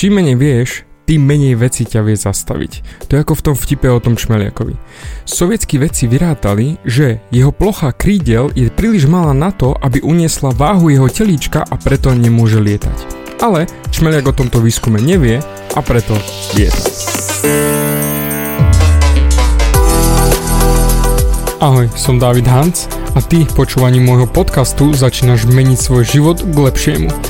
čím menej vieš, tým menej veci ťa vie zastaviť. To je ako v tom vtipe o tom čmeliakovi. Sovietskí vedci vyrátali, že jeho plocha krídel je príliš malá na to, aby uniesla váhu jeho telíčka a preto nemôže lietať. Ale čmeliak o tomto výskume nevie a preto lieta. Ahoj, som David Hans a ty počúvaním môjho podcastu začínaš meniť svoj život k lepšiemu.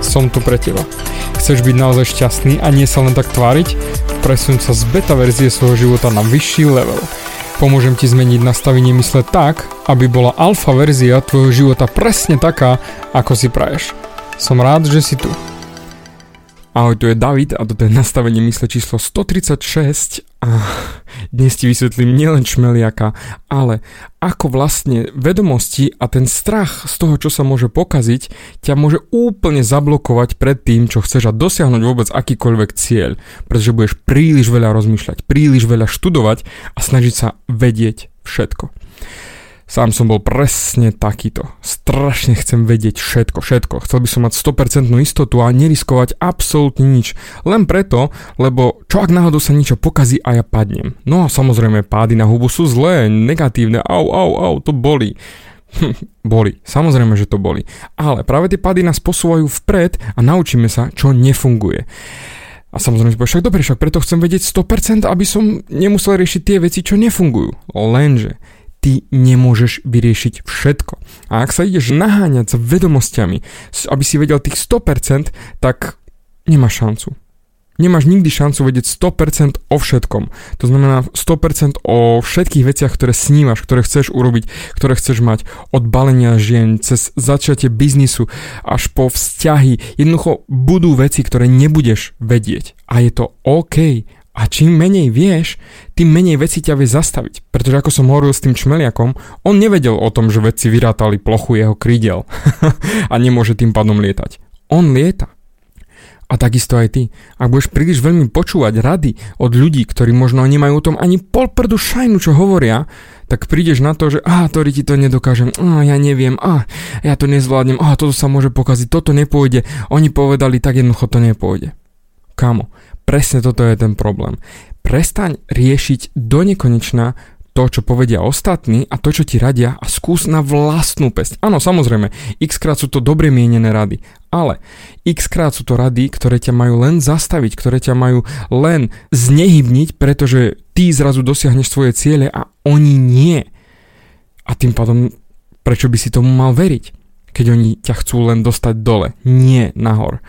som tu pre teba. Chceš byť naozaj šťastný a nie sa len tak tváriť? presunúť sa z beta verzie svojho života na vyšší level. Pomôžem ti zmeniť nastavenie mysle tak, aby bola alfa verzia tvojho života presne taká, ako si praješ. Som rád, že si tu. Ahoj, tu je David a toto je nastavenie mysle číslo 136 a dnes ti vysvetlím nielen čmeliaka, ale ako vlastne vedomosti a ten strach z toho, čo sa môže pokaziť, ťa môže úplne zablokovať pred tým, čo chceš a dosiahnuť vôbec akýkoľvek cieľ, pretože budeš príliš veľa rozmýšľať, príliš veľa študovať a snažiť sa vedieť všetko. Sám som bol presne takýto. Strašne chcem vedieť všetko, všetko. Chcel by som mať 100% istotu a neriskovať absolútne nič. Len preto, lebo čo ak náhodou sa niečo pokazí a ja padnem. No a samozrejme pády na hubu sú zlé, negatívne, au, au, au, to boli. boli, samozrejme, že to boli. Ale práve tie pády nás posúvajú vpred a naučíme sa, čo nefunguje. A samozrejme, však dobre, však preto chcem vedieť 100%, aby som nemusel riešiť tie veci, čo nefungujú. Lenže ty nemôžeš vyriešiť všetko. A ak sa ideš naháňať s vedomosťami, aby si vedel tých 100%, tak nemáš šancu. Nemáš nikdy šancu vedieť 100% o všetkom. To znamená 100% o všetkých veciach, ktoré snívaš, ktoré chceš urobiť, ktoré chceš mať. Od balenia žien, cez začatie biznisu, až po vzťahy. Jednoducho budú veci, ktoré nebudeš vedieť. A je to OK. A čím menej vieš, tým menej veci ťa vie zastaviť. Pretože ako som hovoril s tým čmeliakom, on nevedel o tom, že vedci vyrátali plochu jeho krídel a nemôže tým pádom lietať. On lieta. A takisto aj ty. Ak budeš príliš veľmi počúvať rady od ľudí, ktorí možno nemajú o tom ani pol prdu šajnu, čo hovoria, tak prídeš na to, že a to ti to nedokážem, a ja neviem, a ja to nezvládnem, a toto sa môže pokaziť, toto nepôjde, oni povedali, tak jednoducho to nepôjde. Kamo, presne toto je ten problém. Prestaň riešiť do nekonečna to, čo povedia ostatní a to, čo ti radia a skús na vlastnú pesť. Áno, samozrejme, x krát sú to dobre mienené rady, ale x krát sú to rady, ktoré ťa majú len zastaviť, ktoré ťa majú len znehybniť, pretože ty zrazu dosiahneš svoje ciele a oni nie. A tým pádom, prečo by si tomu mal veriť, keď oni ťa chcú len dostať dole, nie nahor.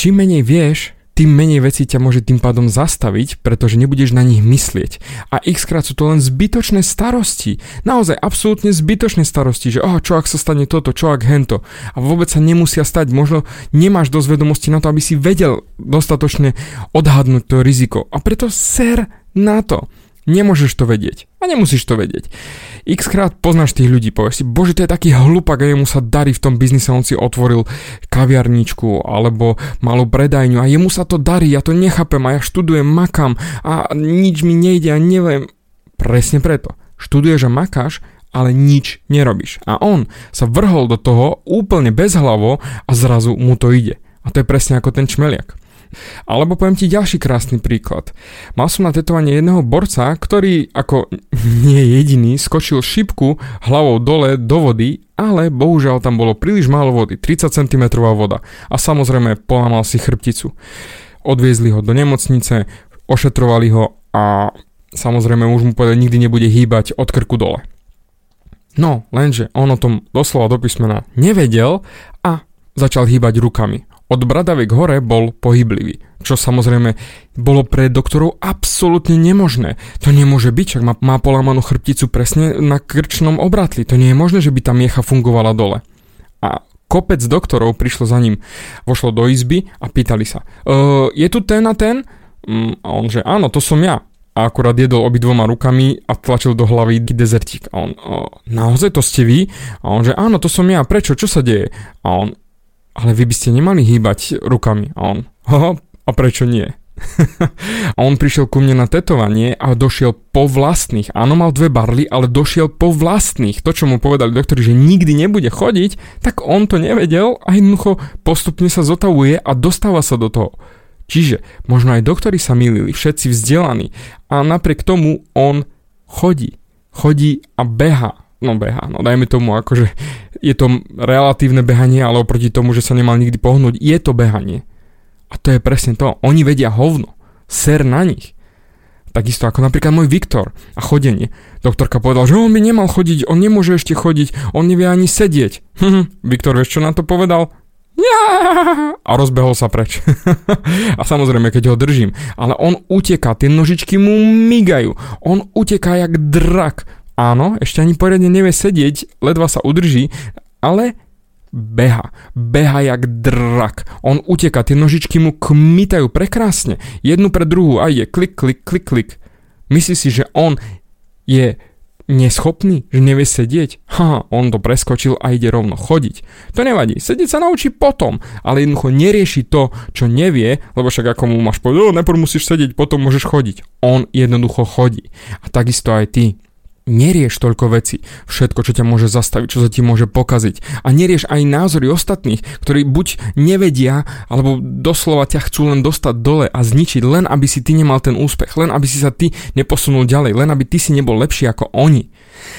Čím menej vieš, tým menej vecí ťa môže tým pádom zastaviť, pretože nebudeš na nich myslieť. A x krát sú to len zbytočné starosti. Naozaj absolútne zbytočné starosti, že oh, čo ak sa stane toto, čo ak hento. A vôbec sa nemusia stať. Možno nemáš dosť vedomosti na to, aby si vedel dostatočne odhadnúť to riziko. A preto ser na to. Nemôžeš to vedieť. A nemusíš to vedieť. X krát poznáš tých ľudí, povieš si, bože, to je taký hlupak a jemu sa darí v tom biznise, on si otvoril kaviarničku alebo malú predajňu a jemu sa to darí, ja to nechápem a ja študujem, makám a nič mi nejde a neviem. Presne preto. Študuješ a makáš, ale nič nerobíš. A on sa vrhol do toho úplne bezhlavo a zrazu mu to ide. A to je presne ako ten čmeliak. Alebo poviem ti ďalší krásny príklad. Mal som na tetovanie jedného borca, ktorý ako nie jediný skočil šipku hlavou dole do vody, ale bohužiaľ tam bolo príliš málo vody, 30 cm voda a samozrejme polámal si chrbticu. Odviezli ho do nemocnice, ošetrovali ho a samozrejme už mu povedali, nikdy nebude hýbať od krku dole. No, lenže on o tom doslova do písmena nevedel a začal hýbať rukami. Od bradavek hore bol pohyblivý, čo samozrejme bolo pre doktorov absolútne nemožné. To nemôže byť, čak má, má polamanú chrbticu presne na krčnom obratli. To nie je možné, že by tá miecha fungovala dole. A kopec doktorov prišlo za ním. Vošlo do izby a pýtali sa, e, je tu ten a ten? Mm, a on že áno, to som ja. a akurát jedol obidvoma rukami a tlačil do hlavy dezertík. A on, naozaj to ste vy? A on, že áno, to som ja, prečo, čo sa deje? A on, ale vy by ste nemali hýbať rukami. A on, ho, a prečo nie? a on prišiel ku mne na tetovanie a došiel po vlastných. Áno, mal dve barly, ale došiel po vlastných. To, čo mu povedali doktori, že nikdy nebude chodiť, tak on to nevedel a jednoducho postupne sa zotavuje a dostáva sa do toho. Čiže možno aj doktori sa milili, všetci vzdelaní a napriek tomu on chodí. Chodí a beha. No beha, no dajme tomu akože je to relatívne behanie, ale oproti tomu, že sa nemal nikdy pohnúť, je to behanie. A to je presne to. Oni vedia hovno. Ser na nich. Takisto ako napríklad môj Viktor a chodenie. Doktorka povedal, že on by nemal chodiť, on nemôže ešte chodiť, on nevie ani sedieť. Hm, Viktor, vieš čo na to povedal? A rozbehol sa preč. a samozrejme, keď ho držím. Ale on uteká, tie nožičky mu migajú. On uteká jak drak. Áno, ešte ani poriadne nevie sedieť, ledva sa udrží, ale beha. Beha jak drak. On uteka, tie nožičky mu kmitajú prekrásne. Jednu pre druhú a ide klik, klik, klik, klik. Myslí si, že on je neschopný, že nevie sedieť? Ha, on to preskočil a ide rovno chodiť. To nevadí, sedieť sa naučí potom, ale jednoducho nerieši to, čo nevie, lebo však ako mu máš povedať, najprv musíš sedieť, potom môžeš chodiť. On jednoducho chodí. A takisto aj ty nerieš toľko veci, všetko, čo ťa môže zastaviť, čo sa ti môže pokaziť. A nerieš aj názory ostatných, ktorí buď nevedia, alebo doslova ťa chcú len dostať dole a zničiť, len aby si ty nemal ten úspech, len aby si sa ty neposunul ďalej, len aby ty si nebol lepší ako oni.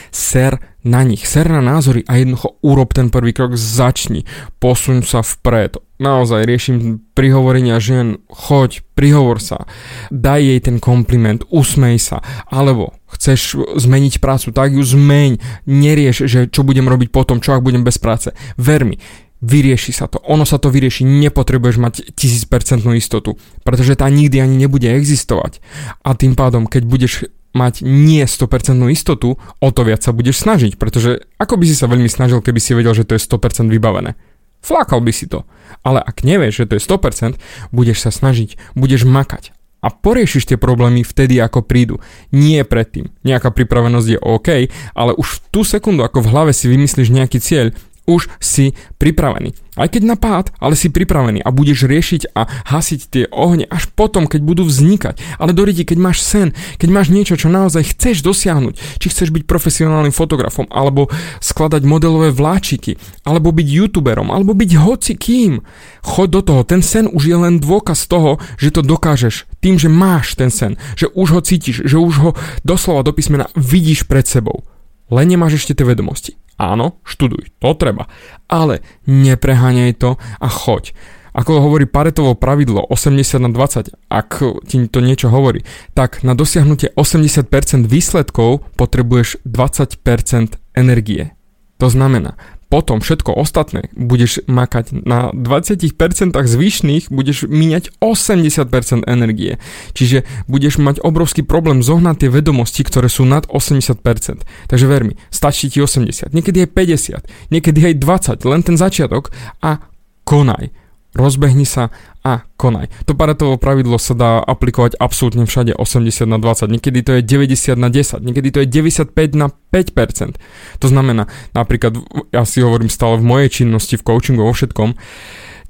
Ser na nich, ser na názory a jednoducho urob ten prvý krok, začni, posuň sa vpred. Naozaj riešim prihovorenia žien, choď, prihovor sa, daj jej ten kompliment, usmej sa, alebo chceš zmeniť prácu, tak ju zmeň, nerieš, že čo budem robiť potom, čo ak budem bez práce. Ver mi, vyrieši sa to, ono sa to vyrieši, nepotrebuješ mať 1000% istotu, pretože tá nikdy ani nebude existovať. A tým pádom, keď budeš mať nie 100% istotu, o to viac sa budeš snažiť, pretože ako by si sa veľmi snažil, keby si vedel, že to je 100% vybavené. Flákal by si to. Ale ak nevieš, že to je 100%, budeš sa snažiť, budeš makať. A poriešiš tie problémy vtedy, ako prídu. Nie predtým. Nejaká pripravenosť je OK, ale už v tú sekundu, ako v hlave si vymyslíš nejaký cieľ, už si pripravený. Aj keď na pád, ale si pripravený a budeš riešiť a hasiť tie ohne až potom, keď budú vznikať. Ale do keď máš sen, keď máš niečo, čo naozaj chceš dosiahnuť, či chceš byť profesionálnym fotografom, alebo skladať modelové vláčiky, alebo byť youtuberom, alebo byť hoci kým, choď do toho. Ten sen už je len dôkaz toho, že to dokážeš tým, že máš ten sen, že už ho cítiš, že už ho doslova do písmena vidíš pred sebou. Len nemáš ešte tie vedomosti. Áno, študuj, to treba. Ale nepreháňaj to a choď. Ako hovorí Paretovo pravidlo 80 na 20, ak ti to niečo hovorí, tak na dosiahnutie 80% výsledkov potrebuješ 20% energie. To znamená, potom všetko ostatné budeš makať na 20% zvyšných, budeš míňať 80% energie. Čiže budeš mať obrovský problém zohnať tie vedomosti, ktoré sú nad 80%. Takže ver mi, stačí ti 80, niekedy aj 50, niekedy aj 20, len ten začiatok a konaj rozbehni sa a konaj. To paretovo pravidlo sa dá aplikovať absolútne všade 80 na 20, niekedy to je 90 na 10, niekedy to je 95 na 5%. To znamená, napríklad, ja si hovorím stále v mojej činnosti, v coachingu, vo všetkom,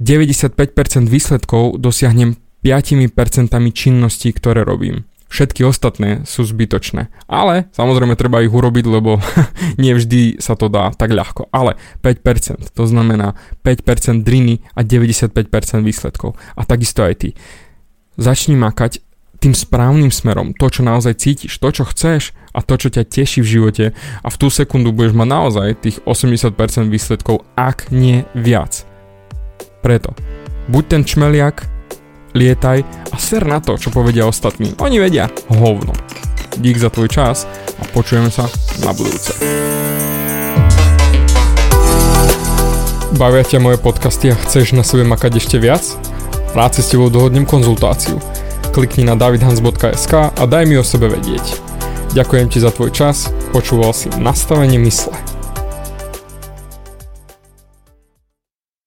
95% výsledkov dosiahnem 5% činností, ktoré robím všetky ostatné sú zbytočné. Ale samozrejme treba ich urobiť, lebo nie vždy sa to dá tak ľahko. Ale 5%, to znamená 5% driny a 95% výsledkov. A takisto aj ty. Začni makať tým správnym smerom, to, čo naozaj cítiš, to, čo chceš a to, čo ťa teší v živote a v tú sekundu budeš mať naozaj tých 80% výsledkov, ak nie viac. Preto, buď ten čmeliak, lietaj a ser na to, čo povedia ostatní. Oni vedia hovno. Dík za tvoj čas a počujeme sa na budúce. Bavia ťa moje podcasty a chceš na sebe makať ešte viac? Rád si s tebou dohodnem konzultáciu. Klikni na davidhans.sk a daj mi o sebe vedieť. Ďakujem ti za tvoj čas, počúval si nastavenie mysle.